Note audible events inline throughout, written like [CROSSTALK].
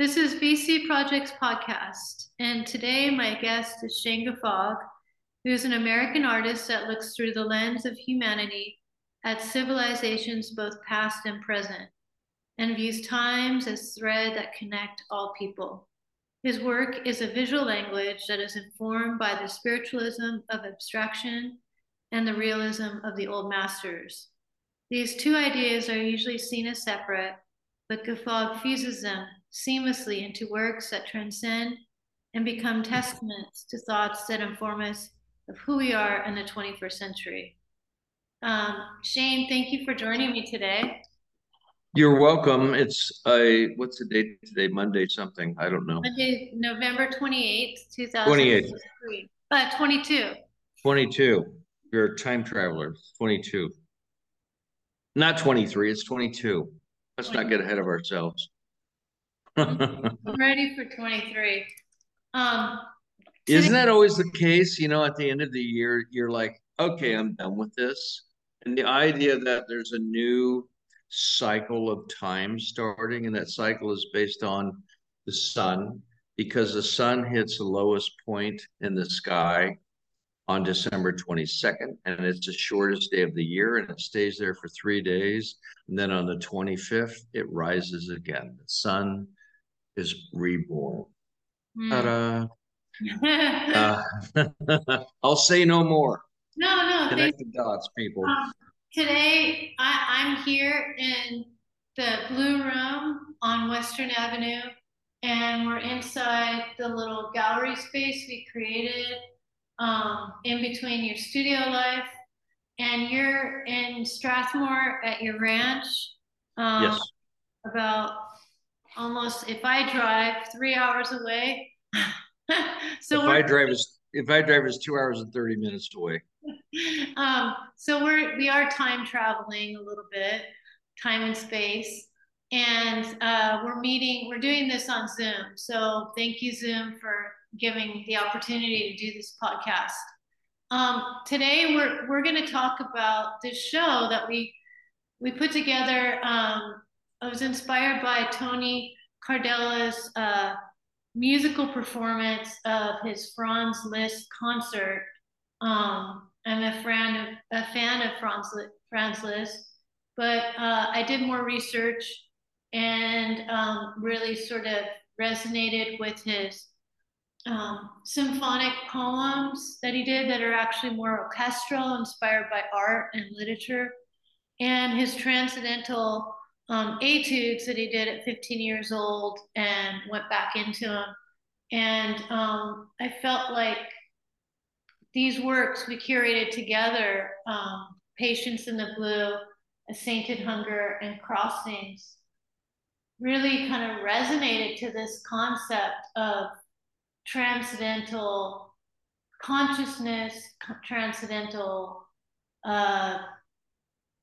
This is VC Projects Podcast, and today my guest is Shane Guffogg, who is an American artist that looks through the lens of humanity at civilizations both past and present, and views times as thread that connect all people. His work is a visual language that is informed by the spiritualism of abstraction and the realism of the old masters. These two ideas are usually seen as separate, but Guffogg fuses them seamlessly into works that transcend and become testaments to thoughts that inform us of who we are in the 21st century. Um, Shane, thank you for joining me today. You're welcome. It's a what's the date today? Monday something. I don't know. Monday, November 28th, 2023. 28. Uh, 22. 22. You're a time traveler. 22. Not 23, it's 22. Let's 22. not get ahead of ourselves. I'm ready for 23. Um, Isn't that always the case? You know, at the end of the year, you're like, okay, I'm done with this. And the idea that there's a new cycle of time starting, and that cycle is based on the sun, because the sun hits the lowest point in the sky on December 22nd, and it's the shortest day of the year, and it stays there for three days. And then on the 25th, it rises again. The sun is reborn. Mm. [LAUGHS] uh, [LAUGHS] I'll say no more. No, no. Connect the dots, people. Um, today, I, I'm here in the Blue Room on Western Avenue, and we're inside the little gallery space we created um, in between your studio life. And you're in Strathmore at your ranch. Um, yes. About almost if I drive three hours away. [LAUGHS] so if I drive is if I drive is two hours and thirty minutes away. [LAUGHS] Um, so we're we are time traveling a little bit, time and space, and uh, we're meeting. We're doing this on Zoom. So thank you Zoom for giving the opportunity to do this podcast. Um, today we're we're going to talk about this show that we we put together um, I was inspired by Tony Cardella's uh, musical performance of his Franz Liszt concert. Um, I'm a fan of a fan of Franz, Franz Liszt, but uh, I did more research and um, really sort of resonated with his um, symphonic poems that he did that are actually more orchestral, inspired by art and literature, and his transcendental um, etudes that he did at 15 years old and went back into them. And um, I felt like these works we curated together um, Patience in the Blue, A Sainted Hunger, and Crossings really kind of resonated to this concept of transcendental consciousness, transcendental, uh,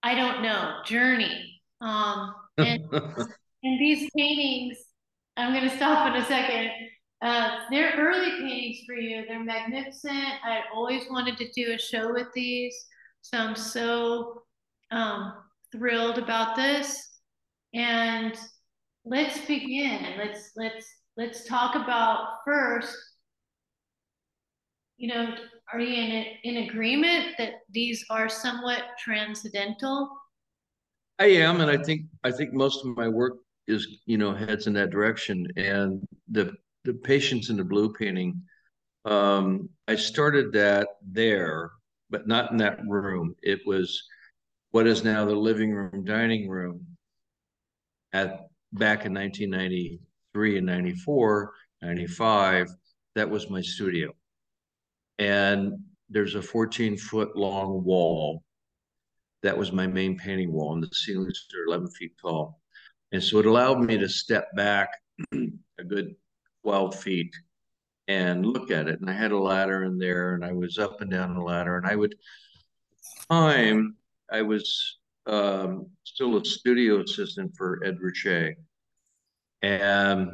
I don't know, journey um, [LAUGHS] and, and these paintings, I'm going to stop in a second. Uh, they're early paintings for you. They're magnificent. I always wanted to do a show with these, so I'm so um, thrilled about this. And let's begin. Let's let's let's talk about first. You know, are you in in agreement that these are somewhat transcendental? I am, and I think I think most of my work is you know heads in that direction. And the the Patience in the blue painting, um, I started that there, but not in that room. It was what is now the living room, dining room. At back in 1993 and 94, 95, that was my studio. And there's a 14 foot long wall that was my main painting wall, and the ceilings are 11 feet tall. And so it allowed me to step back [CLEARS THROAT] a good 12 feet and look at it. And I had a ladder in there, and I was up and down the ladder. And I would, time, I was um, still a studio assistant for Ed Ruscha. And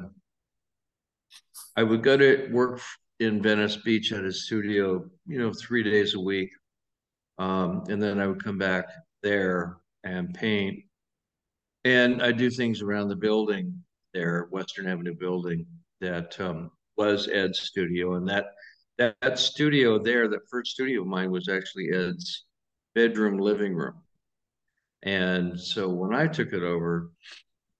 I would go to work in Venice Beach at his studio, you know, three days a week. Um, and then I would come back there and paint. And I do things around the building. there, Western Avenue building, that um, was Ed's studio. And that, that, that studio there, that first studio of mine was actually Ed's bedroom living room. And so when I took it over,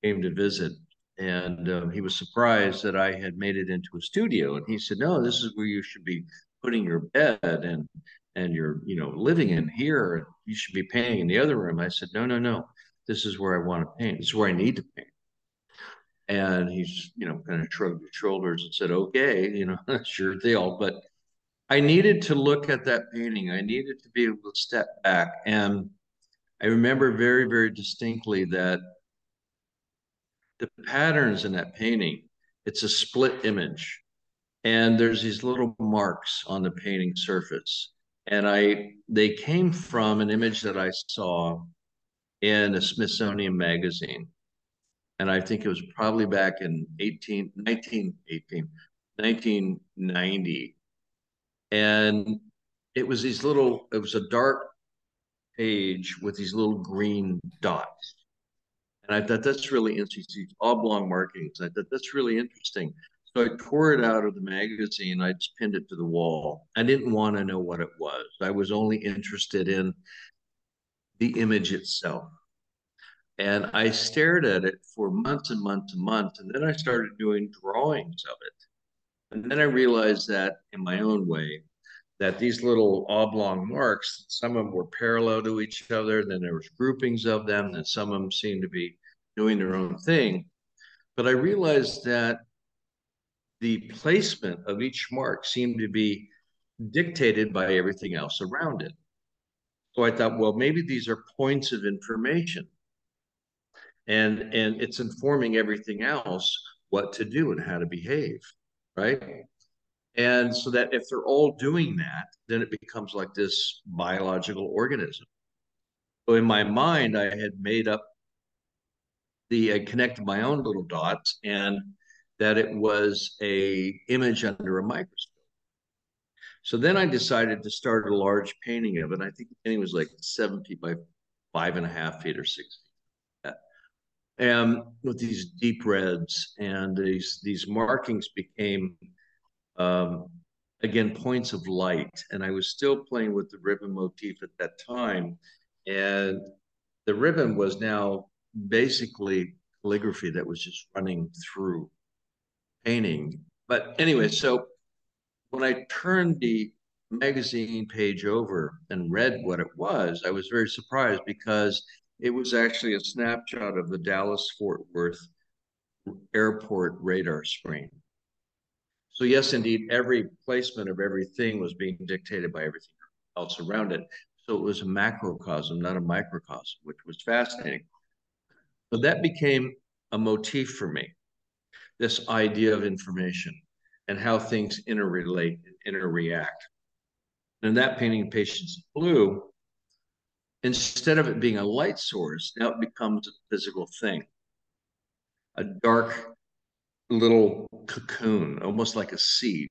came to visit, and um, he was surprised that I had made it into a studio. And he said, "No, this is where you should be putting your bed and and you're you know living in here. You should be painting in the other room." I said, "No, no, no. This is where I want to paint. This is where I need to paint." And he's you know kind of shrugged his shoulders and said, "Okay, you know, [LAUGHS] that's your deal." But I needed to look at that painting. I needed to be able to step back and I remember very, very distinctly that the patterns in that painting, it's a split image. And there's these little marks on the painting surface. And I they came from an image that I saw in a Smithsonian magazine. And I think it was probably back in 18, 1918, 1990. And it was these little, it was a dark page with these little green dots. And I thought that's really interesting, these oblong markings. I thought that's really interesting. So I tore it out of the magazine. I just pinned it to the wall. I didn't want to know what it was. I was only interested in the image itself. And I stared at it for months and months and months. And then I started doing drawings of it. And then I realized that in my own way, that these little oblong marks, some of them were parallel to each other, then there was groupings of them, and some of them seemed to be doing their own thing. But I realized that the placement of each mark seemed to be dictated by everything else around it. So I thought, well, maybe these are points of information. And and it's informing everything else what to do and how to behave, right? And so that if they're all doing that, then it becomes like this biological organism. So in my mind, I had made up the, I connected my own little dots and that it was a image under a microscope. So then I decided to start a large painting of it. I think the painting was like seven feet by five and a half feet or six feet. And with these deep reds and these these markings became um, again, points of light. And I was still playing with the ribbon motif at that time. And the ribbon was now basically calligraphy that was just running through painting. But anyway, so when I turned the magazine page over and read what it was, I was very surprised because it was actually a snapshot of the Dallas Fort Worth airport radar screen. So yes, indeed, every placement of everything was being dictated by everything else around it. So it was a macrocosm, not a microcosm, which was fascinating. So that became a motif for me, this idea of information and how things interrelate and interreact. And that painting, Patience Blue, instead of it being a light source, now it becomes a physical thing. A dark little cocoon, almost like a seed.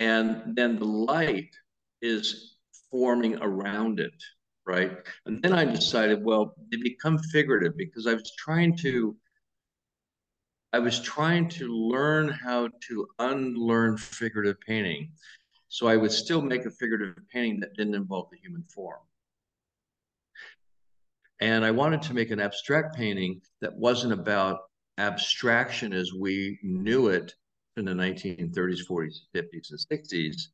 And then the light is forming around it, right? And then I decided, well, they become figurative because I was trying to I was trying to learn how to unlearn figurative painting. So I would still make a figurative painting that didn't involve the human form. And I wanted to make an abstract painting that wasn't about abstraction as we knew it in the 1930s, 40s, 50s, and 60s,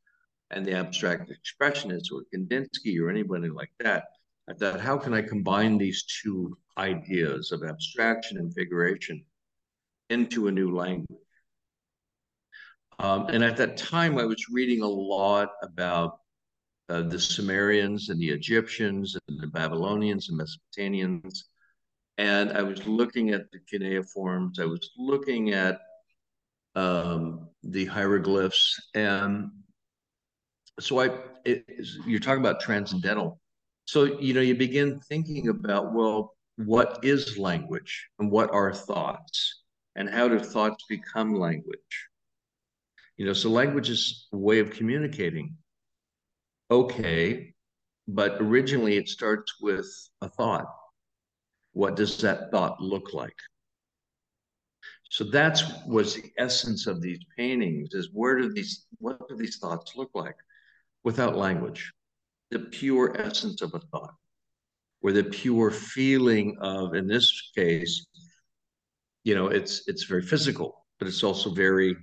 and the abstract expressionists or Kandinsky or anybody like that, I thought, how can I combine these two ideas of abstraction and figuration into a new language? Um, and at that time, I was reading a lot about uh, the Sumerians and the Egyptians and the Babylonians and Mesopotamians and I was looking at the cuneiforms. I was looking at um, the hieroglyphs, and so I. It, you're talking about transcendental. So you know, you begin thinking about well, what is language, and what are thoughts, and how do thoughts become language? You know, so language is a way of communicating. Okay, but originally it starts with a thought what does that thought look like? So that's was the essence of these paintings is where do these what do these thoughts look like without language? The pure essence of a thought, or the pure feeling of, in this case, you know, it's it's very physical, but it's also very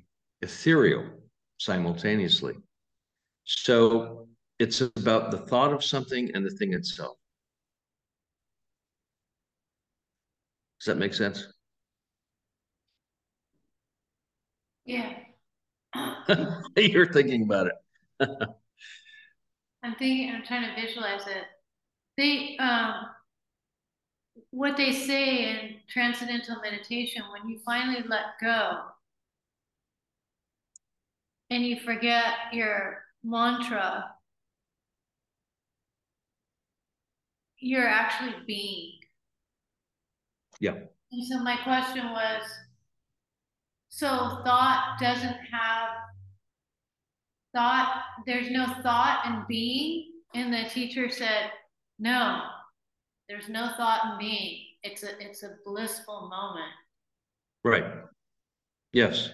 ethereal simultaneously. So it's about the thought of something and the thing itself. Does that make sense? Yeah. [LAUGHS] You're thinking about it. [LAUGHS] I'm thinking, I'm trying to visualize it. They, um, what they say in transcendental meditation, when you finally let go and you forget your mantra, you're actually being. Yeah. And so my question was so thought doesn't have thought, there's no thought and being. And the teacher said, no, there's no thought in being. It's a it's a blissful moment. Right. Yes.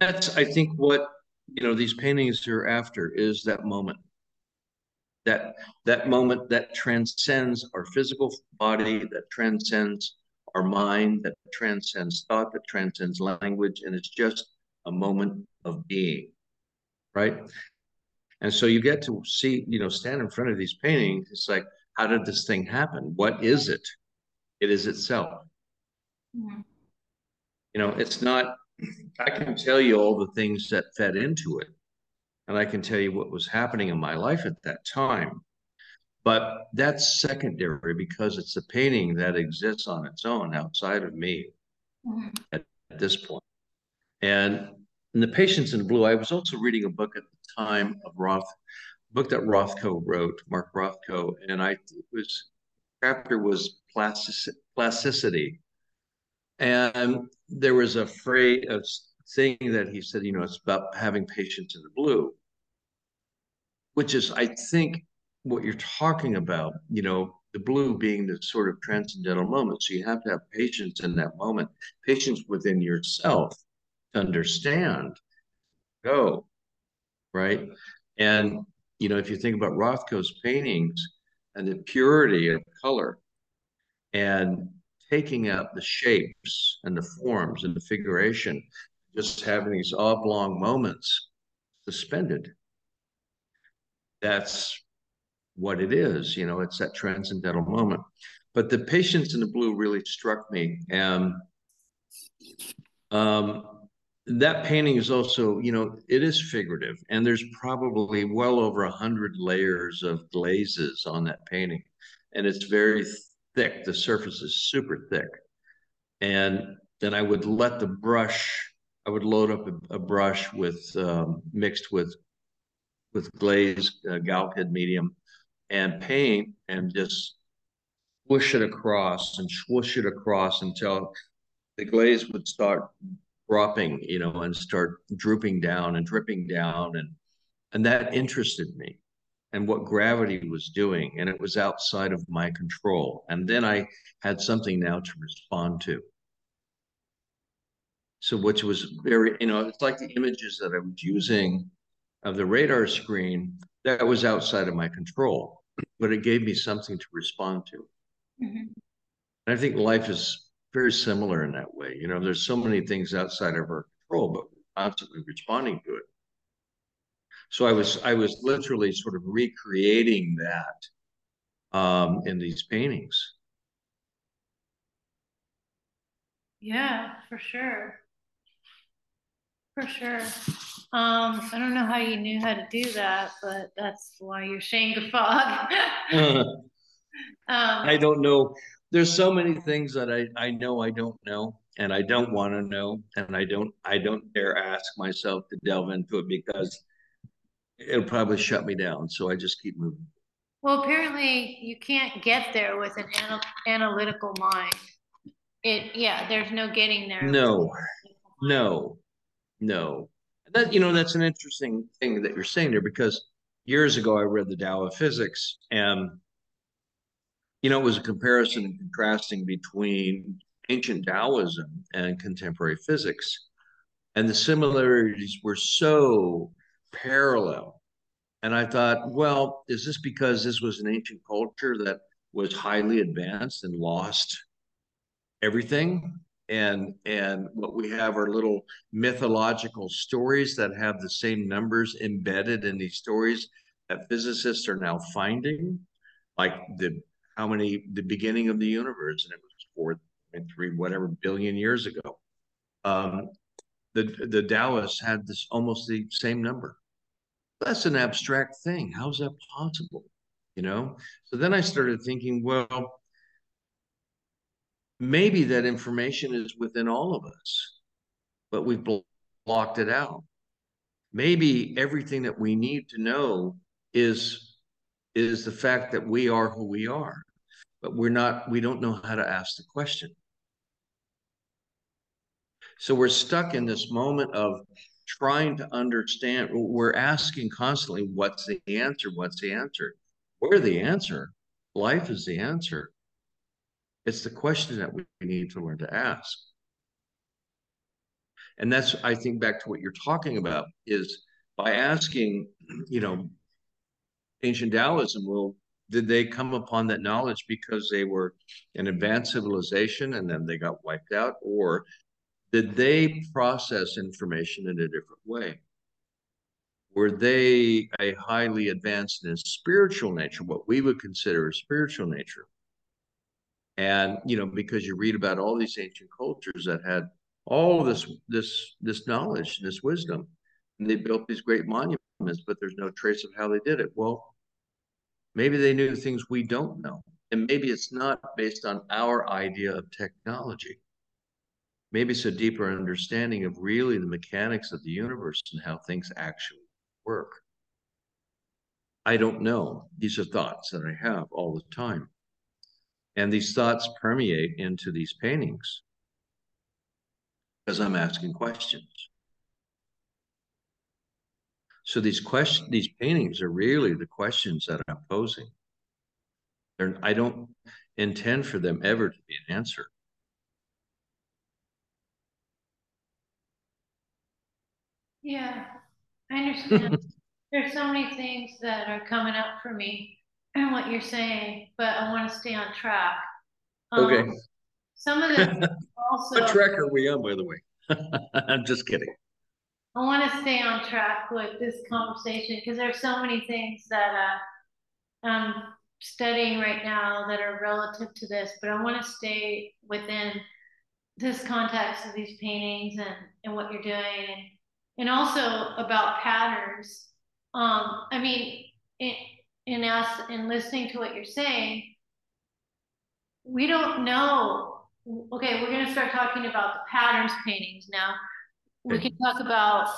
That's I think what you know these paintings are after is that moment. That that moment that transcends our physical body, that transcends our mind, that transcends thought, that transcends language, and it's just a moment of being, right? And so you get to see, you know, stand in front of these paintings. It's like, how did this thing happen? What is it? It is itself. Mm-hmm. You know, it's not, I can tell you all the things that fed into it. And I can tell you what was happening in my life at that time. But that's secondary because it's the painting that exists on its own outside of me mm-hmm. at, at, this point. And in The Patience in Blue, I was also reading a book at the time of Roth, book that Rothko wrote, Mark Rothko, and I was chapter was plasticity. And there was a phrase, a thing that he said, you know, it's about having patience in the blue, which is, I think, what you're talking about, you know, the blue being the sort of transcendental moment. So you have to have patience in that moment, patience within yourself to understand, go, right? And, you know, if you think about Rothko's paintings and the purity of color and taking out the shapes and the forms and the figuration, just having these oblong moments suspended. That's what it is. You know, it's that transcendental moment. But the patience in the blue really struck me. And um, that painting is also, you know, it is figurative. And there's probably well over a hundred layers of glazes on that painting. And it's very thick. The surface is super thick. And then I would let the brush, I would load up a, a brush with um, mixed with with glazed uh, Galkyd medium and paint and just swoosh it across and swoosh it across until the glaze would start dropping, you know, and start drooping down and dripping down. And and that interested me and what gravity was doing. And it was outside of my control. And then I had something now to respond to. So which was very, you know, it's like the images that I was using of the radar screen that was outside of my control but it gave me something to respond to. Mm-hmm. And I think life is very similar in that way. You know, there's so many things outside of our control, but we're constantly responding to it. So I was I was literally sort of recreating that um, in these paintings. Yeah, for sure. For sure. Um, I don't know how you knew how to do that, but that's why you're Shane Guffogg. [LAUGHS] [LAUGHS] um, I don't know. There's so many things that I, I know I don't know and I don't want to know and I don't I don't dare ask myself to delve into it because it'll probably shut me down. So I just keep moving. Well, apparently you can't get there with an anal- analytical mind. It yeah, there's no getting there. No, no, no that you know that's an interesting thing that you're saying there because years ago I read the Tao of Physics and you know it was a comparison and contrasting between ancient Taoism and contemporary physics. And the similarities were so parallel. And I thought, well, is this because this was an ancient culture that was highly advanced and lost everything? And and what we have are little mythological stories that have the same numbers embedded in these stories that physicists are now finding, like the how many the beginning of the universe, and it was four and three whatever billion years ago. Um, the the Taoists had this almost the same number. That's an abstract thing. How's that possible? You know. So then I started thinking, well, maybe that information is within all of us, but we've blocked it out. Maybe everything that we need to know is is the fact that we are who we are, but we're not. We don't know how to ask the question. So we're stuck in this moment of trying to understand. We're asking constantly, what's the answer? What's the answer? We're the answer. Life is the answer. It's the question that we need to learn to ask. And that's, I think, back to what you're talking about is by asking, you know, ancient Taoism, well, did they come upon that knowledge because they were an advanced civilization and then they got wiped out? Or did they process information in a different way? Were they a highly advanced in spiritual nature, what we would consider a spiritual nature? And you know, because you read about all these ancient cultures that had all this this this knowledge, this wisdom, and they built these great monuments, but there's no trace of how they did it. Well, maybe they knew things we don't know, and maybe it's not based on our idea of technology maybe it's a deeper understanding of really the mechanics of the universe and how things actually work. I don't know. These are thoughts that I have all the time. And these thoughts permeate into these paintings because I'm asking questions. So these questions, these paintings are really the questions that I'm posing. They're, I don't intend for them ever to be an answer. Yeah, I understand. [LAUGHS] There's so many things that are coming up for me and what you're saying, but I want to stay on track. Um, okay. Some of the [LAUGHS] also. what track are we on, by the way? [LAUGHS] I'm just kidding. I want to stay on track with this conversation because there are so many things that uh, I'm studying right now that are relative to this, but I want to stay within this context of these paintings and, and what you're doing. And and also about patterns. Um, I mean, in, in us, in listening to what you're saying, we don't know. Okay, we're going to start talking about the patterns paintings now. We can talk about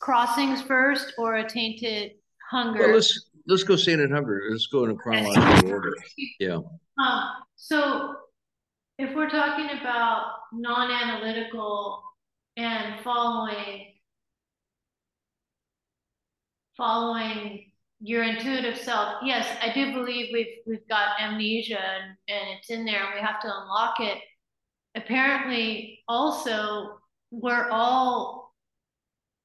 crossings first or a sainted hunger. Well, let's let's go sainted hunger. Let's go in a chronological order. Yeah. Um, so if we're talking about non-analytical and following following your intuitive self. Yes, I do believe we've we've got amnesia and, and it's in there and we have to unlock it. Apparently, also we're all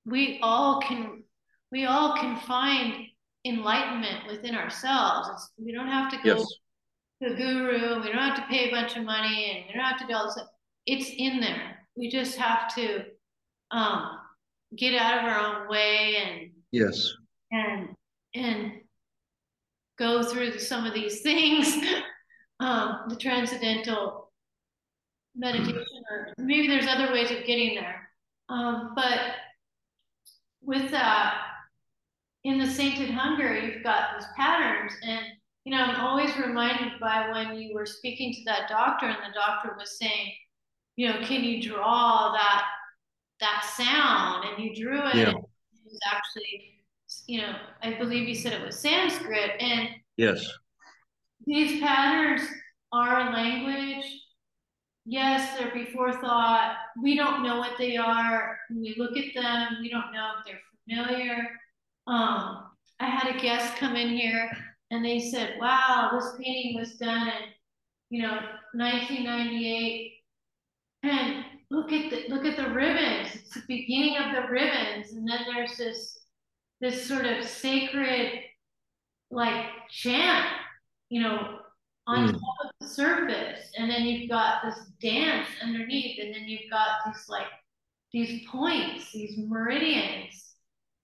we all can we all can find enlightenment within ourselves. It's, we don't have to go yes. to a guru. We don't have to pay a bunch of money, and we don't have to do all this. It's in there. We just have to um, get out of our own way and yes and and go through some of these [LAUGHS] things, um, the transcendental meditation, or maybe there's other ways of getting there. Um, but with that, in the sainted hunger, you've got these patterns, and you know, I'm always reminded by when you were speaking to that doctor, and the doctor was saying, you know, can you draw that that sound? And you drew it. Yeah. And it was actually you know, I believe you said it was Sanskrit. And yes, these patterns are language. Yes, they're before thought. We don't know what they are. When we look at them, we don't know if they're familiar. Um, I had a guest come in here and they said, wow, this painting was done in, you know, 1998. and look at the look at the ribbons. It's the beginning of the ribbons, and then there's this this sort of sacred like chant, you know, on mm. top of the surface, and then you've got this dance underneath, and then you've got these like these points, these meridians,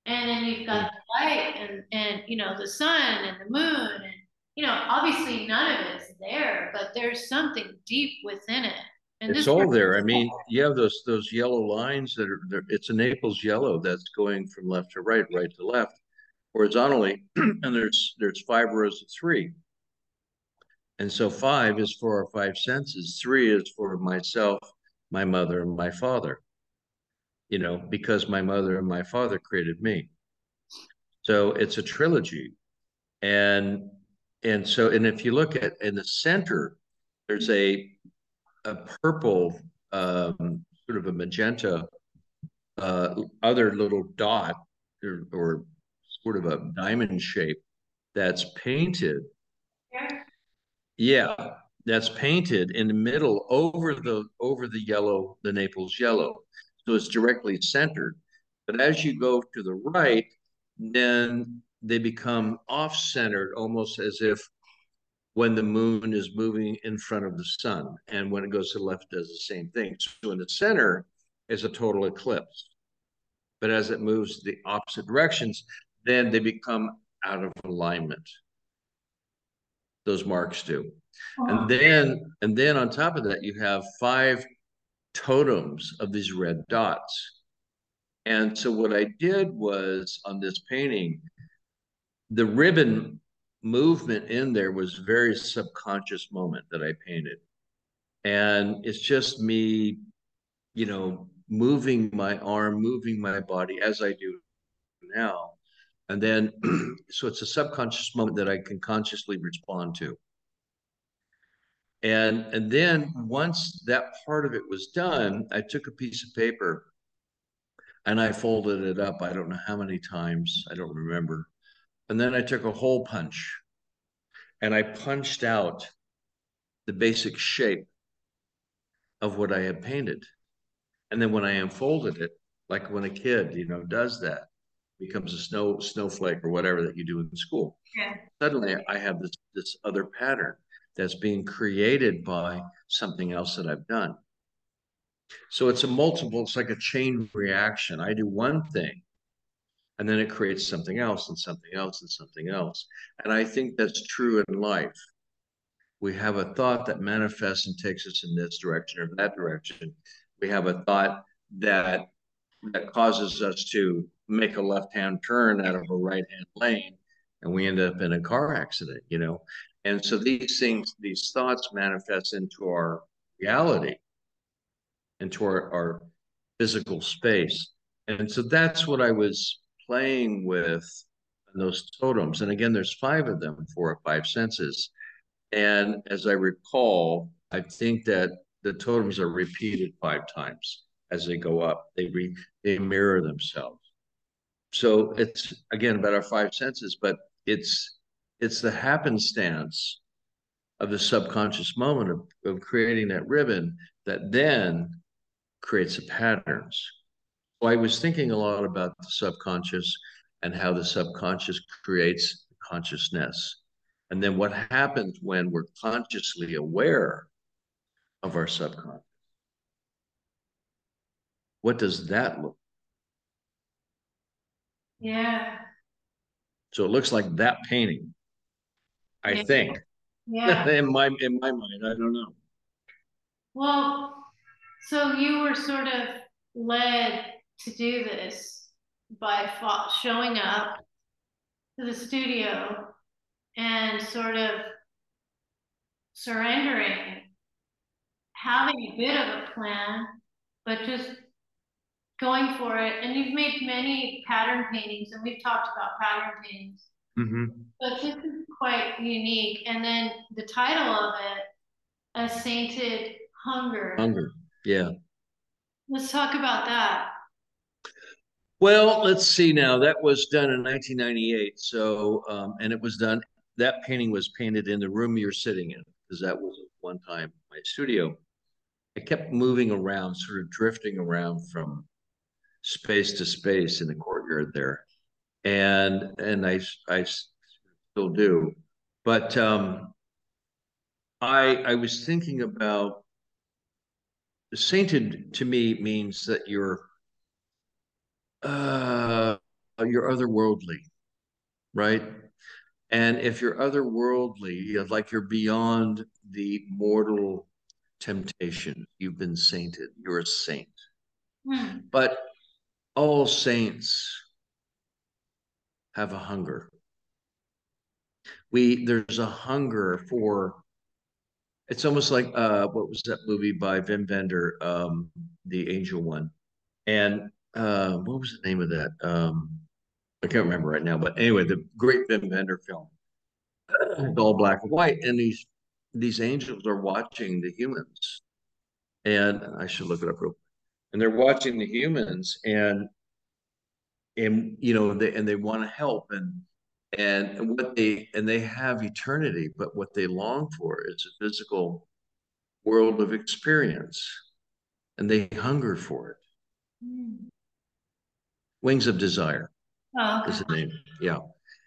and then you've got mm. the light and and you know the sun and the moon and you know obviously none of it's there, but there's something deep within it. And it's all there. I mean, you have those those yellow lines that are there. It's a Naples yellow that's going from left to right, right to left, horizontally, [CLEARS THROAT] and there's there's five rows of three. And so five is for our five senses. Three is for myself, my mother, and my father. You know, because my mother and my father created me. So it's a trilogy. And and so and if you look at in the center, there's a a purple um, sort of a magenta uh, other little dot or, or sort of a diamond shape that's painted yeah, that's painted in the middle over the over the yellow, the Naples yellow. So it's directly centered. But as you go to the right, then they become off-centered, almost as if when the moon is moving in front of the sun. And when it goes to the left, does the same thing. So in the center is a total eclipse. But as it moves the opposite directions, then they become out of alignment those marks do. And then and then on top of that, you have five totems of these red dots. And so what I did was on this painting, the ribbon movement in there was very subconscious moment that I painted. And it's just me, you know, moving my arm, moving my body as I do now and then, [CLEARS THROAT] so it's a subconscious moment that I can consciously respond to. And, and then once that part of it was done, I took a piece of paper and I folded it up. I don't know how many times, I don't remember. And then I took a hole punch and I punched out the basic shape of what I had painted. And then when I unfolded it, like when a kid, you know, does that, becomes a snow snowflake or whatever that you do in school. Yeah. Suddenly I have this this other pattern that's being created by something else that I've done. So it's a multiple, it's like a chain reaction. I do one thing and then it creates something else and something else and something else. And I think that's true in life. We have a thought that manifests and takes us in this direction or that direction. We have a thought that that causes us to make a left hand turn out of a right hand lane and we end up in a car accident, you know? And so these things, these thoughts manifest into our reality, into our, our physical space. And so that's what I was playing with those totems. And again, there's five of them, four or five senses. And as I recall, I think that the totems are repeated five times as they go up. They re, they mirror themselves. So it's again about our five senses, but it's it's the happenstance of the subconscious moment of, of creating that ribbon that then creates the patterns. So I was thinking a lot about the subconscious and how the subconscious creates consciousness. And then what happens when we're consciously aware of our subconscious? What does that look yeah. So it looks like that painting. I yeah. think. Yeah. [LAUGHS] in my in my mind, I don't know. Well, so you were sort of led to do this by showing up to the studio and sort of surrendering, having a bit of a plan, but just going for it. And you've made many pattern paintings, and we've talked about pattern paintings. Mm-hmm. But this is quite unique. And then the title of it, A Sainted Hunger. Hunger, yeah. Let's talk about that. Well, let's see now. That was done in 1998. So, um, and it was done, that painting was painted in the room you're sitting in, because that was one time my studio. I kept moving around, sort of drifting around from space to space in the courtyard there, and and I I still do, but um, I I was thinking about sainted to me means that you're uh you're otherworldly, right? And if you're otherworldly, like you're beyond the mortal temptation, you've been sainted. You're a saint. Hmm. But all saints have a hunger. We there's a hunger for it's almost like uh what was that movie by Wim Wenders, um, the angel one. And uh what was the name of that? Um I can't remember right now, but anyway, the great Wim Wenders film. It's all black and white, and these these angels are watching the humans. And I should look it up real quick. And they're watching the humans and and you know they and they want to help and and what they and they have eternity but what they long for is a physical world of experience. And they hunger for it. Mm. wings of desire oh, is the name yeah.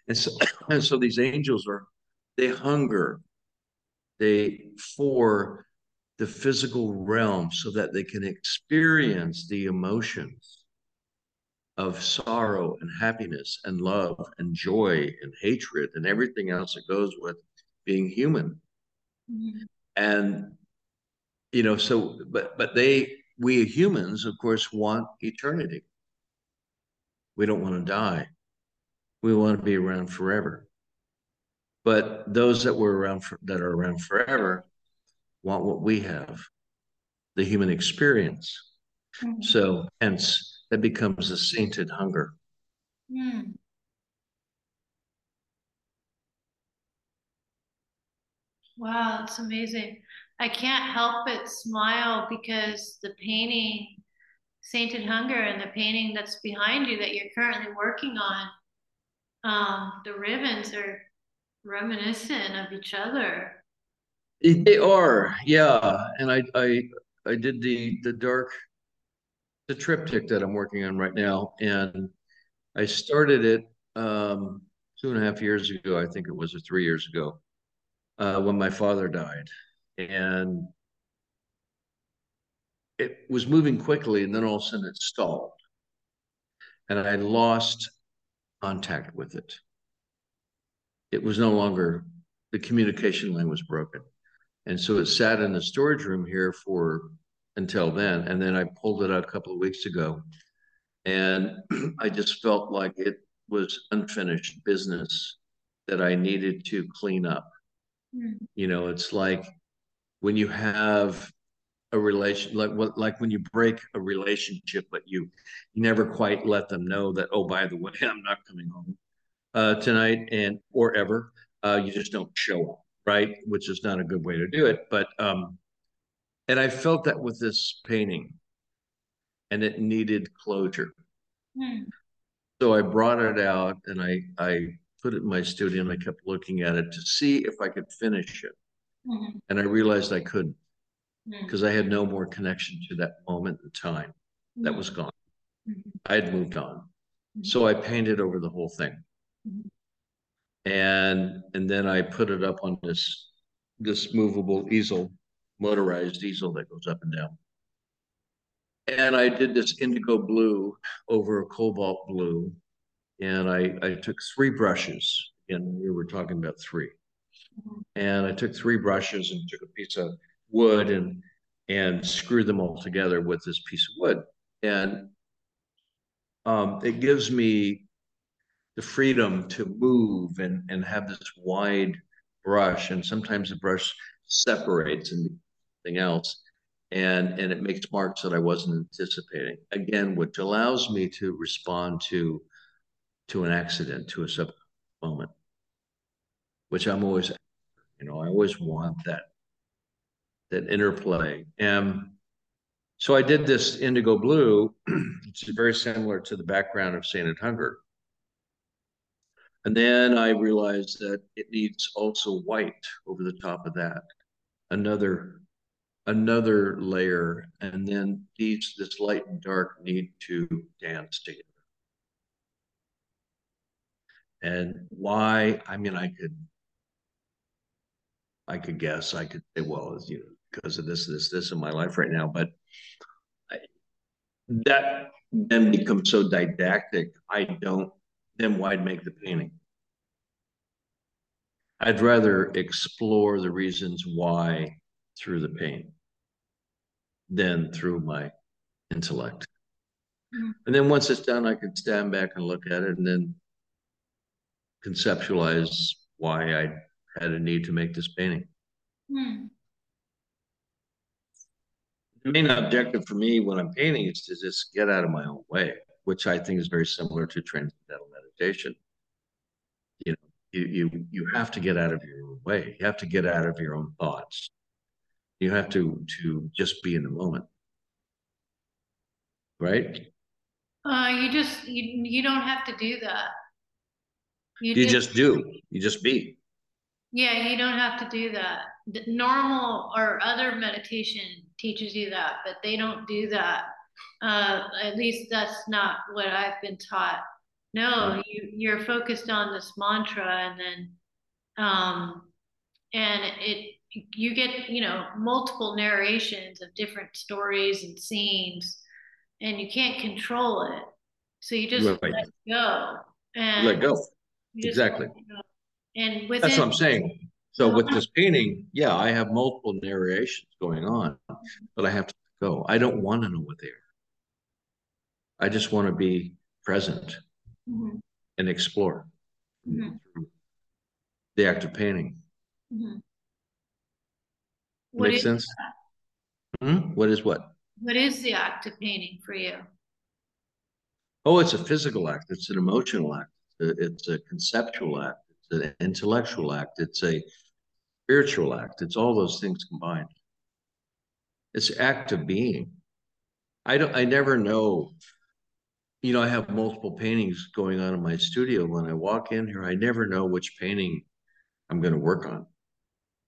And so [CLEARS THROAT] and so these angels are they hunger they for the physical realm so that they can experience the emotions of sorrow and happiness and love and joy and hatred and everything else that goes with being human. Mm-hmm. And you know, so but but they we humans, of course, want eternity. We don't want to die. We want to be around forever. But those that were around for, that are around forever want what we have, the human experience. Mm-hmm. So hence that becomes a sainted hunger. Mm. Wow, that's amazing. I can't help but smile because the painting, Sainted Hunger, and the painting that's behind you that you're currently working on, um, the ribbons are reminiscent of each other. They are, yeah. And I, I, I did the the dark the triptych that I'm working on right now, and I started it um, two and a half years ago. I think it was, or three years ago, uh, when my father died, and it was moving quickly, and then all of a sudden it stalled, and I lost contact with it. It was no longer the communication line was broken, and so it sat in the storage room here for until then. And then I pulled it out a couple of weeks ago. And [CLEARS THROAT] I just felt like it was unfinished business that I needed to clean up. Mm. You know, it's like when you have a relation like what like when you break a relationship but you you never quite let them know that oh by the way [LAUGHS] i'm not coming home uh, tonight and or ever uh, you just don't show up right which is not a good way to do it but um and I felt that with this painting, and it needed closure. Mm. So I brought it out and I I put it in my studio and I kept looking at it to see if I could finish it. Mm-hmm. And I realized I couldn't because mm. I had no more connection to that moment in time. Mm-hmm. That was gone. Mm-hmm. I had moved on. Mm-hmm. So I painted over the whole thing. And and then I put it up on this this movable easel motorized easel that goes up and down. And I did this indigo blue over a cobalt blue. And I, I took three brushes, and we were talking about 3 And I took three brushes and took a piece of wood and and screwed them all together with this piece of wood. And um, it gives me the freedom to move and, and have this wide brush. And sometimes the brush separates and something else. And, and it makes marks that I wasn't anticipating. Again, which allows me to respond to to an accident, to a sub moment, which I'm always, you know, I always want that that interplay. And so I did this indigo blue, [CLEARS THROAT] which is very similar to the background of Sainted Hunger. And then I realized that it needs also white over the top of that, another another layer, and then these this light and dark need to dance together. And why? I mean, I could, I could guess. I could say, well, you know, because of this, this, this in my life right now. But that then becomes so didactic. I don't. Then why'd make the painting? I'd rather explore the reasons why through the pain than through my intellect. Mm-hmm. And then once it's done, I can stand back and look at it and then conceptualize why I had a need to make this painting. Mm. The main objective for me when I'm painting is to just get out of my own way, which I think is very similar to transcendental meditation. You know, you you you have to get out of your own way. You have to get out of your own thoughts. You have to to just be in the moment. Right? Uh, you just you you don't have to do that. You, you just, just do. You just be. Yeah, you don't have to do that. The normal or other meditation teaches you that, but they don't do that. Uh, at least that's not what I've been taught. No, you you're focused on this mantra, and then, um, and it you get you know multiple narrations of different stories and scenes, and you can't control it, so you just right. let go and let go Exactly. And within, That's what I'm saying. So with this painting, yeah, I have multiple narrations going on, but I have to go. I don't want to know what they are. I just want to be present mm-hmm. and explore mm-hmm. the act of painting. Mm-hmm. Makes sense? Hmm? What is what? What is the act of painting for you? Oh, it's a physical act. It's an emotional act it's a conceptual act, it's an intellectual act, it's a spiritual act. It's all those things combined. It's act of being. I don't. I never know. You know, I have multiple paintings going on in my studio. When I walk in here, I never know which painting I'm going to work on.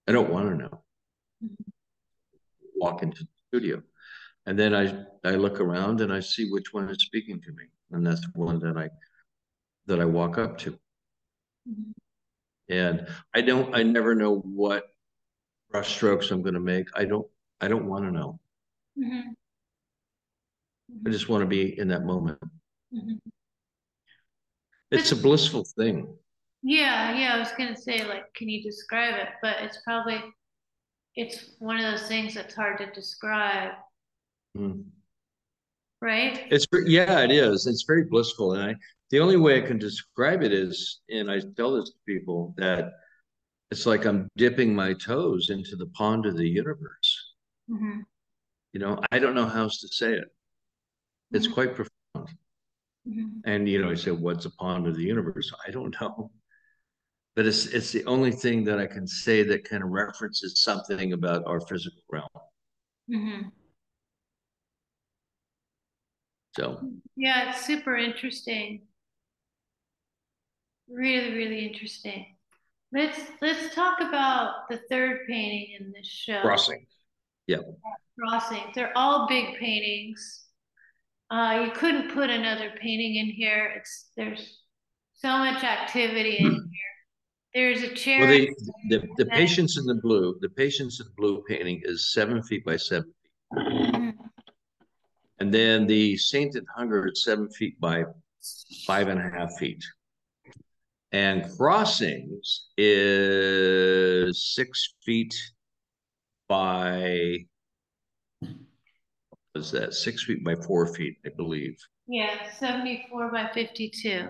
I don't want to know. Walk into the studio, and then I I look around and I see which one is speaking to me, and that's the one that I that I walk up to. Mm-hmm. And I don't, I never know what brush strokes I'm going to make. I don't, I don't want to know. Mm-hmm. I just want to be in that moment. Mm-hmm. It's but, a blissful thing. Yeah, yeah. I was gonna say, like, can you describe it? But it's probably it's one of those things that's hard to describe. Mm. Right? It's yeah, it is. It's very blissful, and I the only way I can describe it is, and I tell this to people that it's like I'm dipping my toes into the pond of the universe. Mm-hmm. You know, I don't know how else to say it. It's mm-hmm. quite profound. Mm-hmm. And you know, I said, "What's a pond of the universe?" I don't know, but it's it's the only thing that I can say that kind of references something about our physical realm. Mm-hmm. So yeah, it's super interesting. Really, really interesting. Let's let's talk about the third painting in this show. Crossing. Yeah. Crossing. They're all big paintings. Uh, you couldn't put another painting in here. It's there's so much activity in here. There's a chair. Well, the, the, the patience in the blue, the patience in the blue painting is seven feet by seven feet. Mm-hmm. And then the Sainted Hunger is seven feet by five and a half feet. And crossings is six feet by was that six feet by four feet, I believe. Yeah, 74 by 52.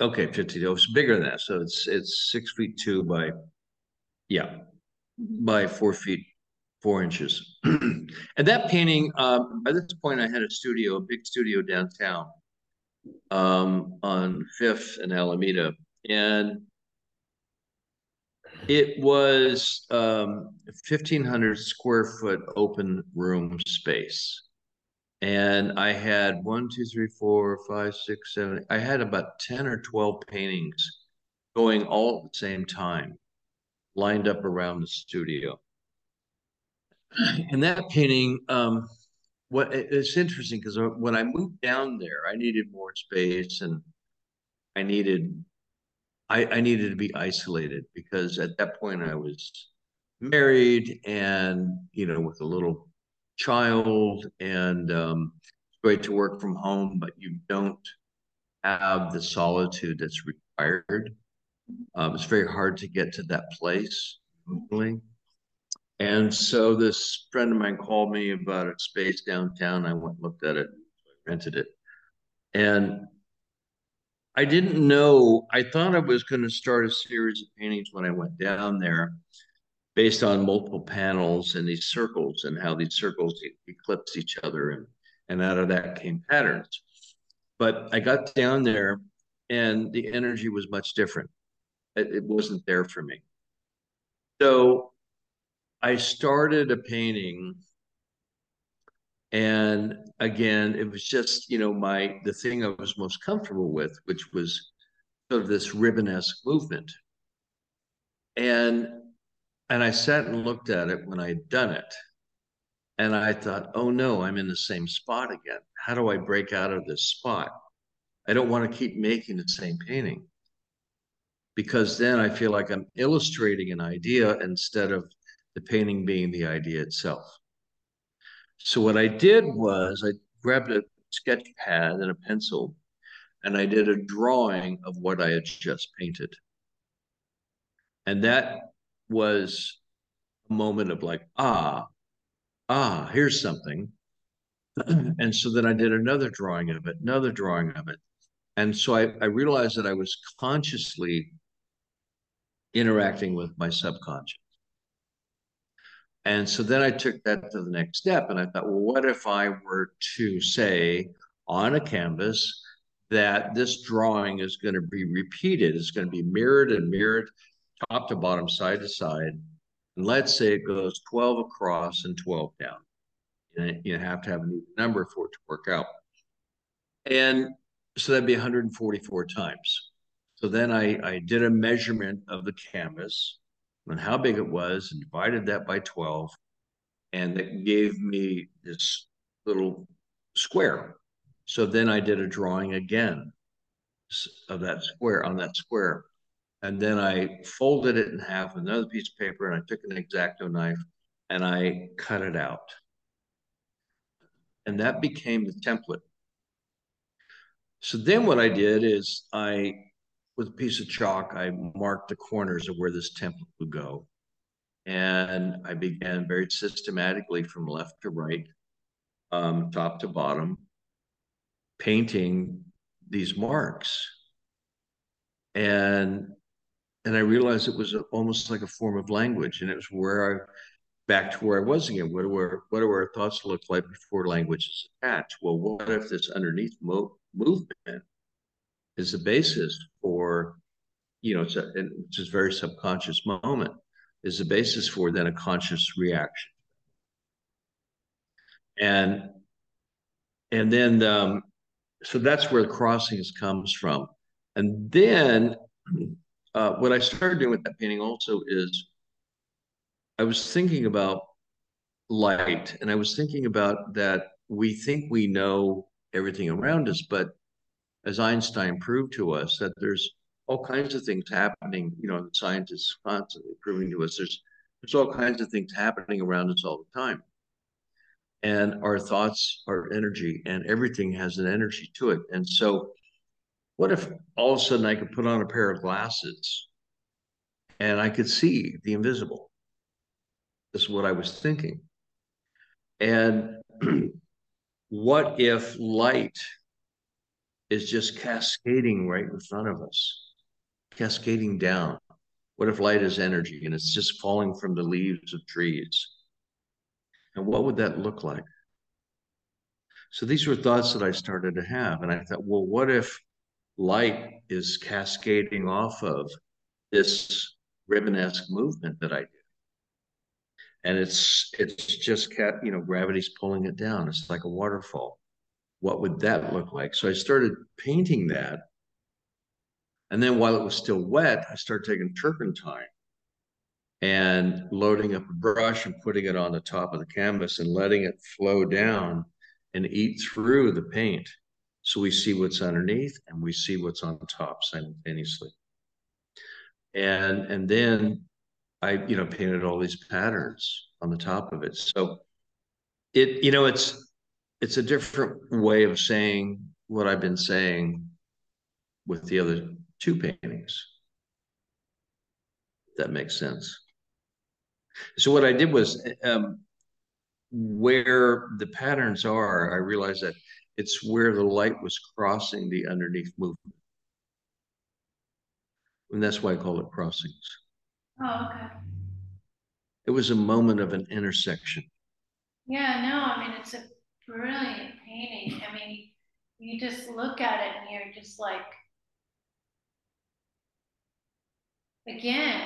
Okay, 52. It's bigger than that. So it's it's six feet two by yeah, mm-hmm. by four feet, four inches. [CLEARS THROAT] and that painting, um, by this point I had a studio, a big studio downtown um, on Fifth and Alameda, and it was um, 1,500 square foot open room space. And I had one, two, three, four, five, six, seven. I had about 10 or 12 paintings going all at the same time, lined up around the studio. and that painting, um, what it's interesting because when I moved down there, I needed more space and I needed I, I needed to be isolated because at that point I was married and you know with a little child and um, it's great to work from home, but you don't have the solitude that's required. Um, it's very hard to get to that place. And so this friend of mine called me about a space downtown. I went looked at it, I rented it. And I didn't know, I thought I was going to start a series of paintings when I went down there based on multiple panels and these circles and how these circles eclipse each other. And, and out of that came patterns. But I got down there and the energy was much different. It, it wasn't there for me. So I started a painting and again it was just you know my the thing i was most comfortable with which was sort of this ribbon-esque movement. And and i sat and looked at it when i'd done it. And i thought oh no i'm in the same spot again. How do i break out of this spot? I don't want to keep making the same painting. Because then i feel like i'm illustrating an idea instead of the painting being the idea itself so what I did was I grabbed a sketch pad and a pencil and I did a drawing of what I had just painted. And that was a moment of like, ah, ah, here's something. [CLEARS THROAT] and so then I did another drawing of it, another drawing of it. And so I, I realized that I was consciously interacting with my subconscious. And so then I took that to the next step and I thought, well, what if I were to say on a canvas that this drawing is going to be repeated? It's going to be mirrored and mirrored top to bottom, side to side. And let's say it goes 12 across and 12 down. And you have to have a new number for it to work out. And so that'd be 144 times. So then I, I did a measurement of the canvas on how big it was and divided that by 12. And that gave me this little square. So then I did a drawing again of that square on that square. And then I folded it in half another piece of paper and I took an X-Acto knife and I cut it out. And that became the template. So then what I did is I with a piece of chalk, I marked the corners of where this template would go. And I began very systematically from left to right, um, top to bottom, painting these marks. And and I realized it was almost like a form of language, and it was where I back to where I was again. What do our what do our thoughts look like before language is attached? Well, what if this underneath mo- movement is the basis for, you know, it's a, it's a very subconscious moment, is the basis for then a conscious reaction. And and then um, so that's where the crossings comes from. And then uh, what I started doing with that painting also is I was thinking about light, and I was thinking about that we think we know everything around us, but as Einstein proved to us, that there's all kinds of things happening. You know, scientists constantly proving to us there's there's all kinds of things happening around us all the time. And our thoughts are energy, and everything has an energy to it. And so, what if all of a sudden I could put on a pair of glasses and I could see the invisible? This is what I was thinking. And [CLEARS THROAT] what if light is just cascading right in front of us, cascading down. What if light is energy and it's just falling from the leaves of trees? And what would that look like? So these were thoughts that I started to have. And I thought, well, what if light is cascading off of this ribbon-esque movement that I do? And it's it's just you know, gravity's pulling it down. It's like a waterfall what would that look like? So I started painting that. And then while it was still wet, I started taking turpentine and loading up a brush and putting it on the top of the canvas and letting it flow down and eat through the paint. So we see what's underneath and we see what's on top simultaneously. And and then I, you know, painted all these patterns on the top of it. So it, you know, it's it's a different way of saying what I've been saying with the other two paintings. That makes sense. So what I did was um, where the patterns are, I realized that it's where the light was crossing the underneath movement. And that's why I call it crossings. Oh, okay. It was a moment of an intersection. Yeah, no, I mean, it's a brilliant painting. I mean, you just look at it and you're just like, again,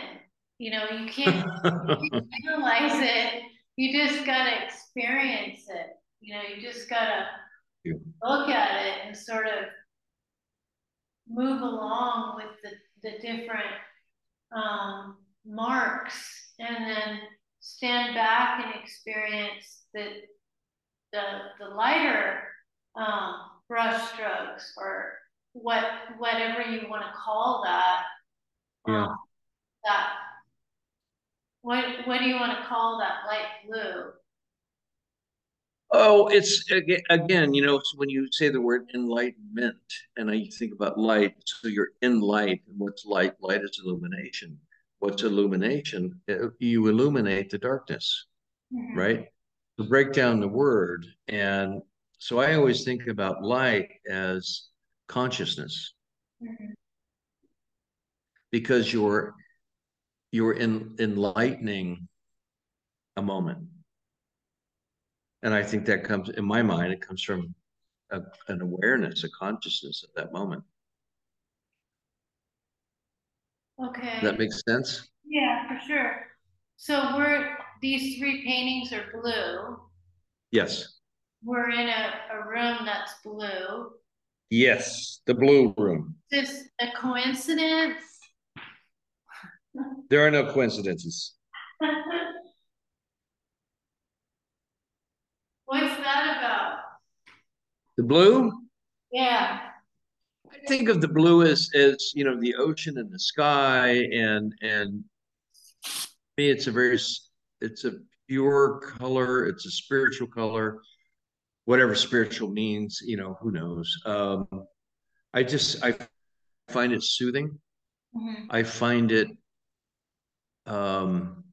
you know, you can't [LAUGHS] analyze it. You just gotta experience it. You know, you just gotta yeah. look at it and sort of move along with the, the different um, marks and then stand back and experience the the the lighter um, brush strokes or what whatever you want to call that. Yeah. Um, that what what do you want to call that light blue? Oh, it's again, you know, when you say the word enlightenment, and I think about light, so you're in light, and what's light? Light is illumination. What's illumination? Uh, you illuminate the darkness, mm-hmm. right? To break down the word, and so I always think about light as consciousness, mm-hmm. because you're you're in enlightening a moment and I think that comes in my mind. It comes from a, an awareness, a consciousness at that moment. Okay. Does that makes sense? Yeah, for sure. So we're these three paintings are blue. Yes. We're in a, a room that's blue. Yes, the blue room. Is this a coincidence? There are no coincidences. [LAUGHS] What's that about? The blue? Yeah. I think of the blue as as you know the ocean and the sky and and me it's a very it's a pure color it's a spiritual color whatever spiritual means you know who knows um i just i find it soothing mm-hmm. i find it um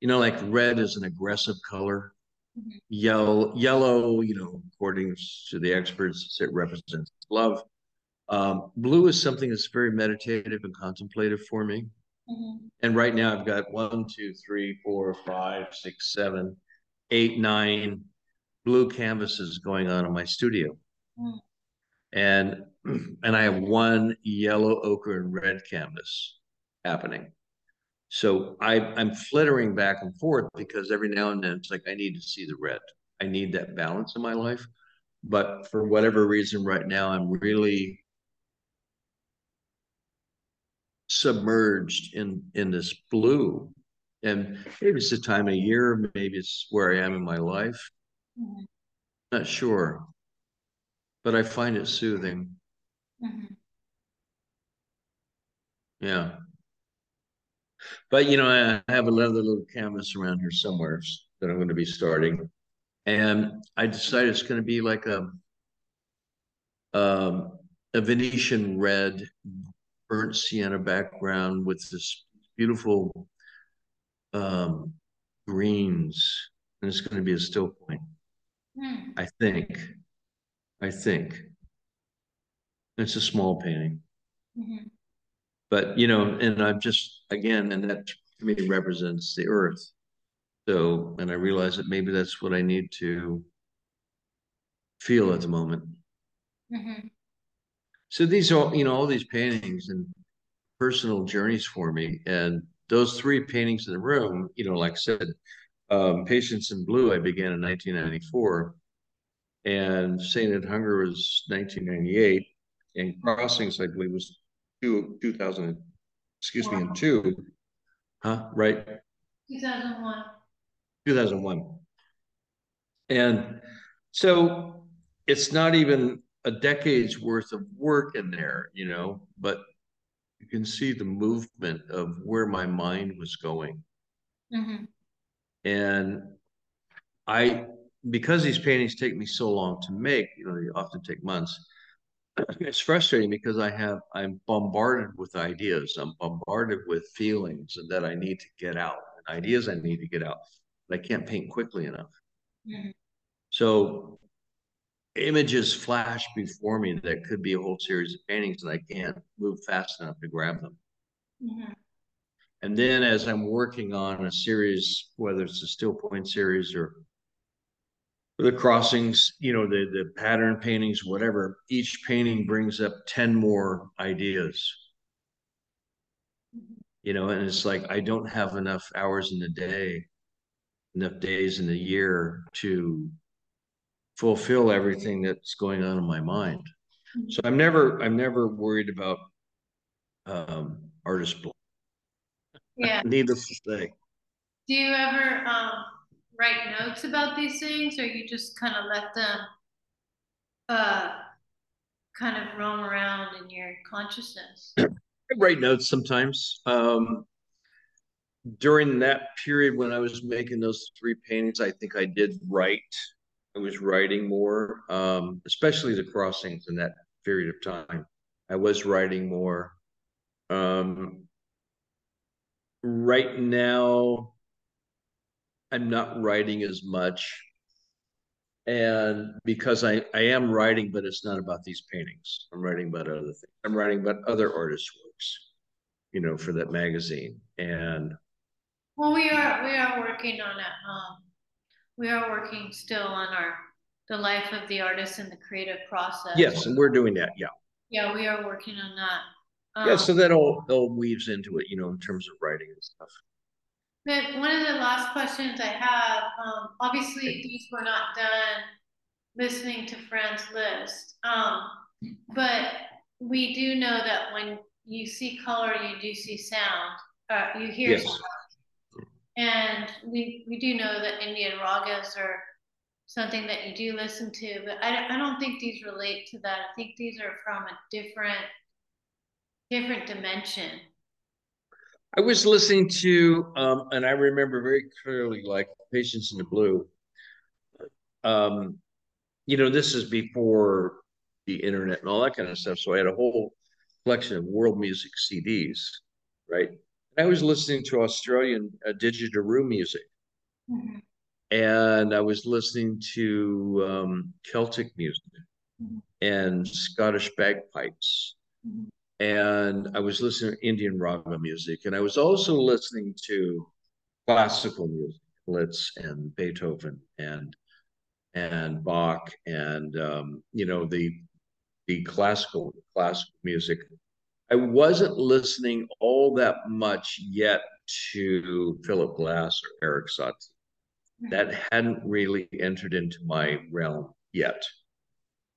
you know like red is an aggressive color Mm-hmm. Yellow, yellow, you know, according to the experts, it represents love. Um, blue is something that's very meditative and contemplative for me. Mm-hmm. And right now I've got one, two, three, four, five, six, seven, eight, nine blue canvases going on in my studio. Mm. And [CLEARS THROAT] and I have one yellow, ochre, and red canvas happening. So I, I'm flittering back and forth because every now and then it's like I need to see the red. I need that balance in my life. But for whatever reason, right now, I'm really submerged in in this blue. And maybe it's the time of year, maybe it's where I am in my life. Mm-hmm. Not sure. But I find it soothing. Mm-hmm. Yeah. But you know, I have another little canvas around here somewhere that I'm going to be starting, and I decided it's going to be like a um, a Venetian red, burnt sienna background with this beautiful um, greens, and it's going to be a still point. Mm. I think. I think. It's a small painting. Mm-hmm. But you know, and I'm just again, and that to me represents the earth. So, and I realize that maybe that's what I need to feel at the moment. Mm-hmm. So these are, you know, all these paintings and personal journeys for me. And those three paintings in the room, you know, like I said, um, Patience in Blue, I began in 1994. And Sainted Hunger was 1998. And Crossings, I believe, was two, 2000, excuse me, in two. Huh? Right. 2001. 2001. And so it's not even a decade's worth of work in there, you know, but you can see the movement of where my mind was going. Mm-hmm. And I, because these paintings take me so long to make, you know, they often take months. [CLEARS THROAT] It's frustrating because I have, I'm bombarded with ideas. I'm bombarded with feelings that I need to get out, and ideas I need to get out. But I can't paint quickly enough. Mm-hmm. So images flash before me that could be a whole series of paintings, and I can't move fast enough to grab them. Mm-hmm. And then as I'm working on a series, whether it's a still point series or the crossings, you know, the the pattern paintings, whatever, each painting brings up 10 more ideas. You know, and it's like I don't have enough hours in the day, enough days in the year to fulfill everything that's going on in my mind. So I'm never I'm never worried about um artist block. Yeah. [LAUGHS] Needless to say. Do you ever um write notes about these things or you just kind of let them uh kind of roam around in your consciousness? [CLEARS THROAT] I write notes sometimes. Um during that period when I was making those three paintings, I think I did write I was writing more, um, especially the crossings in that period of time. I was writing more. Um, right now, I'm not writing as much. And because I, I am writing, but it's not about these paintings. I'm writing about other things. I'm writing about other artists' works, you know, for that magazine. And well, we are we are working on it. Um, we are working still on our the life of the artist and the creative process. Yes, and we're doing that. Yeah. Yeah, we are working on that. Um, yeah, so that all all weaves into it, you know, in terms of writing and stuff. But one of the last questions I have, um, obviously these were not done listening to Franz Liszt, um, but we do know that when you see color, you do see sound. Uh, you hear yes. sound. And we, we do know that Indian ragas are something that you do listen to, but I, I don't think these relate to that. I think these are from a different different dimension. I was listening to, um, and I remember very clearly, like Patience in the Blue. Um, you know, this is before the internet and all that kind of stuff. So I had a whole collection of world music CDs, right? I was listening to Australian uh, didgeridoo music. Mm-hmm. And I was listening to um, Celtic music mm-hmm. and Scottish bagpipes. Mm-hmm. And I was listening to Indian raga music. And I was also listening to classical music, Liszt and Beethoven and and Bach and um, you know the the classical classical music I wasn't listening all that much yet to Philip Glass or Erik Satie. That hadn't really entered into my realm yet.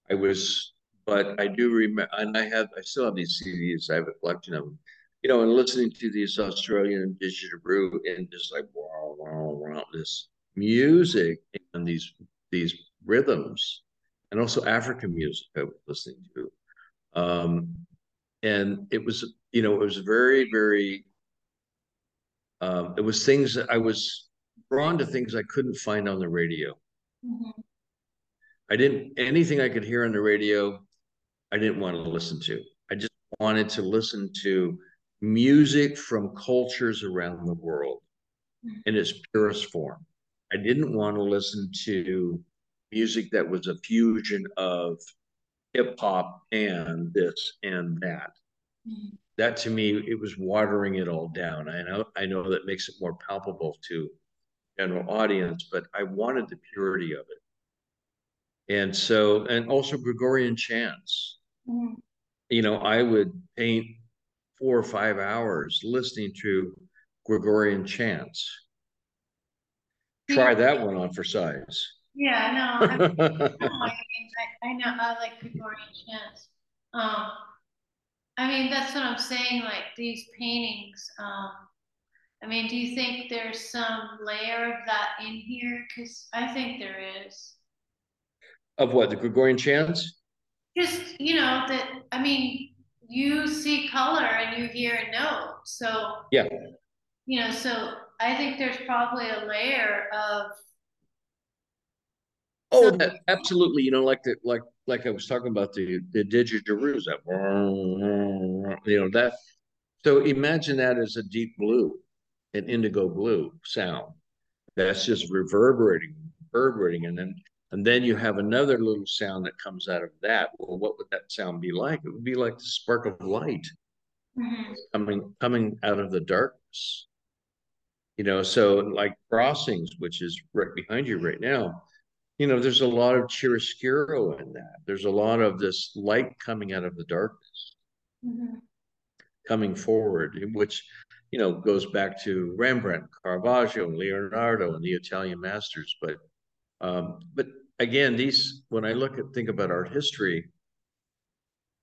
I was, but I do remember, and I have, I still have these CDs. I have a collection of them. You know, and listening to these Australian didgeridoo and just like wow, wow, wow, this music and these these rhythms, and also African music I was listening to. Um, and it was you know it was very very um, it was things that I was drawn to things I couldn't find on the radio. Mm-hmm. I didn't anything I could hear on the radio. I didn't want to listen to. I just wanted to listen to music from cultures around the world mm-hmm. in its purest form. I didn't want to listen to music that was a fusion of hip hop and this and that. Mm-hmm. That to me, it was watering it all down. I know, I know that makes it more palpable to general audience, but I wanted the purity of it. And so, and also Gregorian chants. Mm-hmm. You know, I would paint four or five hours listening to Gregorian chants. Try that one on for size. Yeah, no, I, [LAUGHS] I, I, know I like Gregorian chants. Um, I mean, that's what I'm saying. Like these paintings, um, I mean, do you think there's some layer of that in here? Because I think there is. Of what, the Gregorian chants? Just, you know, that, I mean, you see color and you hear a note. So, yeah. You know, so I think there's probably a layer of. Oh, that, absolutely. You know, like the, like, like I was talking about the, the didgeridoos, that, you know, that. So imagine that as a deep blue, an indigo blue sound. That's just reverberating, reverberating. And then and then you have another little sound that comes out of that. Well, what would that sound be like? It would be like the spark of light mm-hmm. coming coming out of the darkness. You know, so like crossings, which is right behind you right now, you know, there's a lot of chiaroscuro in that. There's a lot of this light coming out of the darkness, mm-hmm. coming forward, which you know goes back to Rembrandt, Caravaggio, and Leonardo, and the Italian masters. But um, but again, these when I look at think about art history,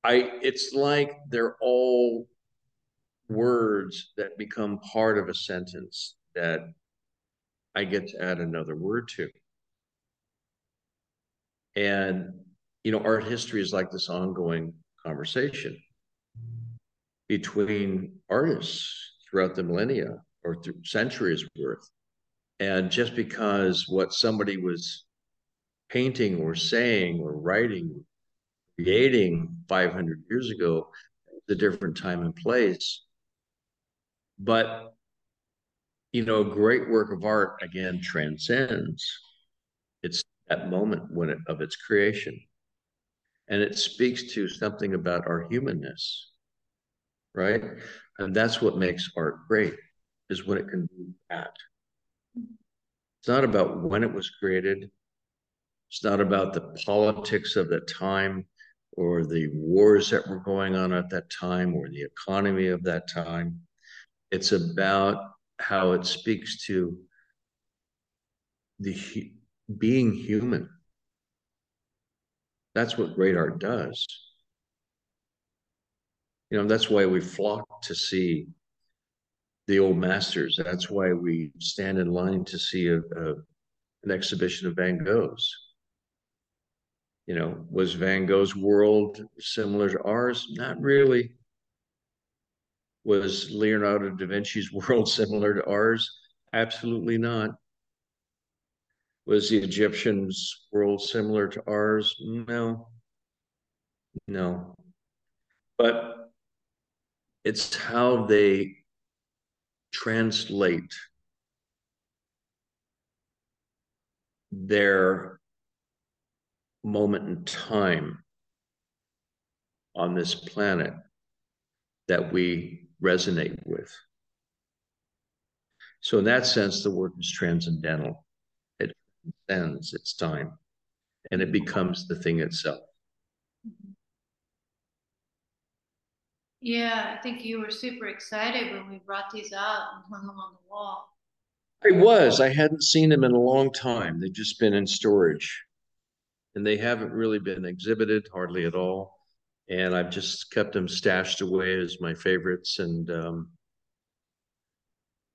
I it's like they're all words that become part of a sentence that I get to add another word to. And you know, art history is like this ongoing conversation between artists throughout the millennia or through centuries worth. And just because what somebody was painting or saying or writing, creating 500 years ago, a different time and place. But, you know, a great work of art, again, transcends. It's that moment when it, of its creation. And it speaks to something about our humanness, right? And that's what makes art great, is when it can do that. It's not about when it was created. It's not about the politics of the time or the wars that were going on at that time or the economy of that time. It's about how it speaks to the being human. That's what great art does. You know, that's why we flock to see the old masters. That's why we stand in line to see a, a an exhibition of Van Gogh's. You know, was Van Gogh's world similar to ours? Not really. Was Leonardo da Vinci's [LAUGHS] world similar to ours? Absolutely not. Was the Egyptians' world similar to ours? No. No. But it's how they translate their moment in time on this planet that we resonate with. So, in that sense, the work is transcendental. Transcends its time and it becomes the thing itself. Yeah, I think you were super excited when we brought these out and hung them on the wall. I was. I hadn't seen them in a long time. They've just been in storage and they haven't really been exhibited hardly at all. And I've just kept them stashed away as my favorites. And um,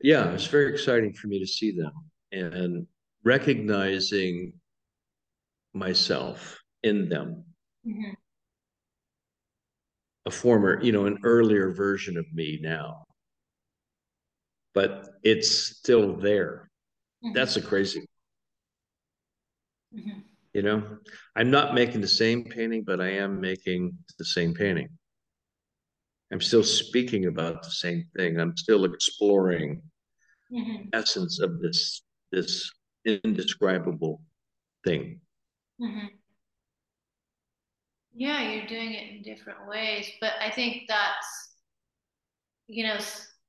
yeah, it's very exciting for me to see them and recognizing myself in them. Mm-hmm a former, you know, an earlier version of me now. But it's still there. Mm-hmm. That's a crazy. Mm-hmm. You know, I'm not making the same painting, but I am making the same painting. I'm still speaking about the same thing. I'm still exploring mm-hmm. essence of this this indescribable thing. Mm-hmm. Yeah, you're doing it in different ways. But I think that's, you know,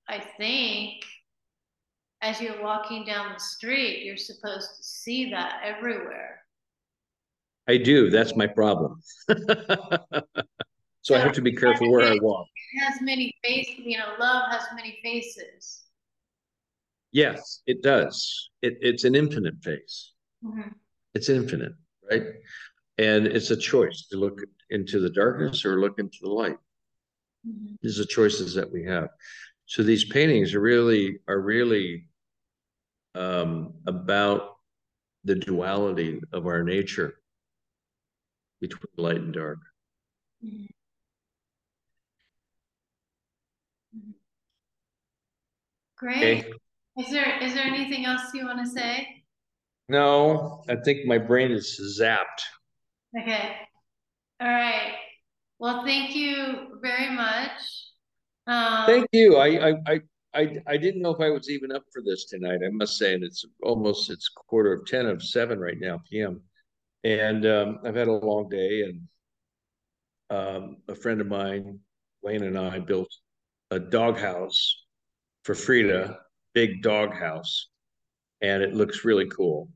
I think as you're walking down the street, you're supposed to see that everywhere. I do. That's my problem. so, [LAUGHS] so, I have to be careful where I walk. It has many faces, you know, love has many faces. Yes, it does. It, it's an infinite face. Mm-hmm. It's infinite, right? And it's a choice to look into the darkness or look into the light. Mm-hmm. These are choices that we have. So these paintings are really are really um, about the duality of our nature between light and dark. Mm-hmm. Great. Okay. Is there is there anything else you want to say? No, I think my brain is zapped. Okay. All right. Well, thank you very much. Um, thank you. I, I I I I didn't know if I was even up for this tonight. I must say, and it's almost it's quarter of ten of seven right now p.m. And um, I've had a long day, and um, a friend of mine, Wayne, and I built a doghouse for Frida, big doghouse, and it looks really cool.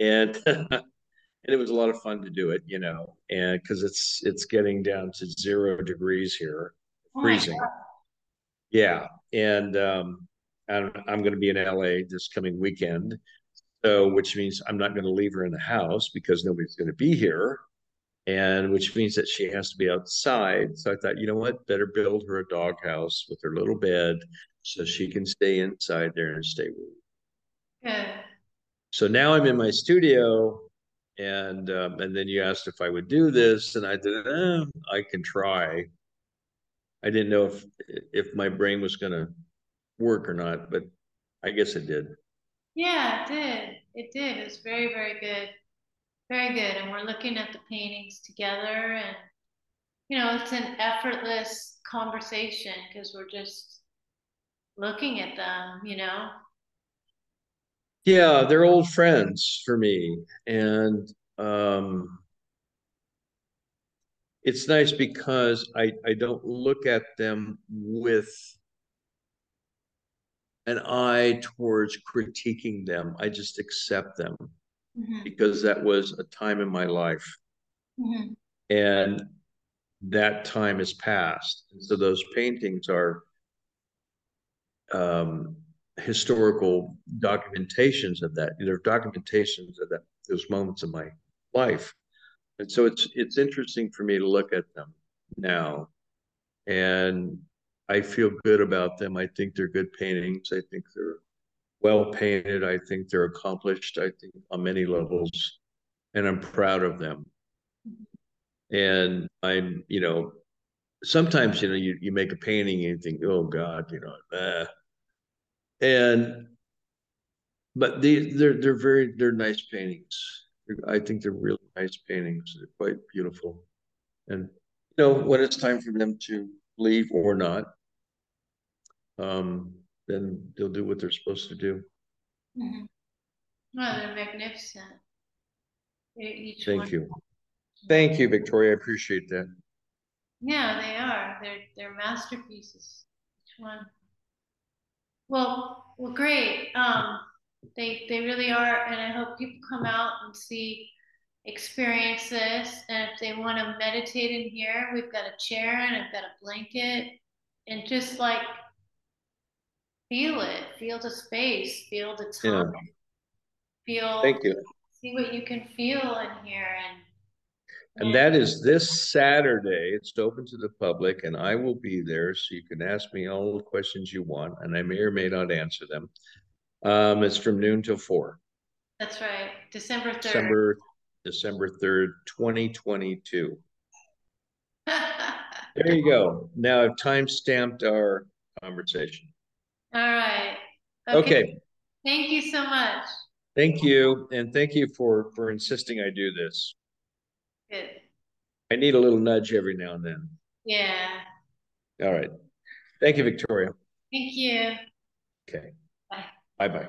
And [LAUGHS] and it was a lot of fun to do it, you know, and because it's it's getting down to zero degrees here, oh freezing. Yeah, and um, I'm, I'm going to be in LA this coming weekend, so which means I'm not going to leave her in the house because nobody's going to be here, and which means that she has to be outside. So I thought, you know what, better build her a doghouse with her little bed so she can stay inside there and stay warm. Good. So now I'm in my studio, and um, and then you asked if I would do this, and I did. Eh, I can try. I didn't know if if my brain was going to work or not, but I guess it did. Yeah, it did. It did. It was very, very good. Very good. And we're looking at the paintings together and you know, it's an effortless conversation because we're just looking at them, you know. Yeah, they're old friends for me. And um it's nice because I, I don't look at them with an eye towards critiquing them. I just accept them mm-hmm. because that was a time in my life. Mm-hmm. And that time has passed. So those paintings are um, historical documentations of that. They're documentations of that those moments of my life. And so it's it's interesting for me to look at them now. And I feel good about them. I think they're good paintings. I think they're well painted. I think they're accomplished. I think on many levels, and I'm proud of them. And I'm, you know, sometimes you know you, you make a painting and you think, oh God, you know. And but they they're they're very they're nice paintings. I think they're really nice paintings. They're quite beautiful, and you know when it's time for them to leave or not, um, then they'll do what they're supposed to do. Mm-hmm. Well, they're magnificent. Each Thank one. you. Thank you, Victoria. I appreciate that. Yeah, they are. They're they're masterpieces. Each one. Well, well, great. Um, they they really are, and I hope people come out and see, experience this. And if they want to meditate in here, we've got a chair and I've got a blanket, and just like feel it, feel the space, feel the time, yeah. feel. Thank you. See what you can feel in here, and and that is this Saturday. It's open to the public, and I will be there, so you can ask me all the questions you want, and I may or may not answer them. Um, it's from noon till four. That's right, December third. December December third, twenty twenty two. [LAUGHS] there you go. Now I've time stamped our conversation. All right. Okay. okay. Thank you so much. Thank you, and thank you for for insisting I do this. Good. I need a little nudge every now and then. Yeah. All right. Thank you, Victoria. Thank you. Okay. Bye. Bye bye.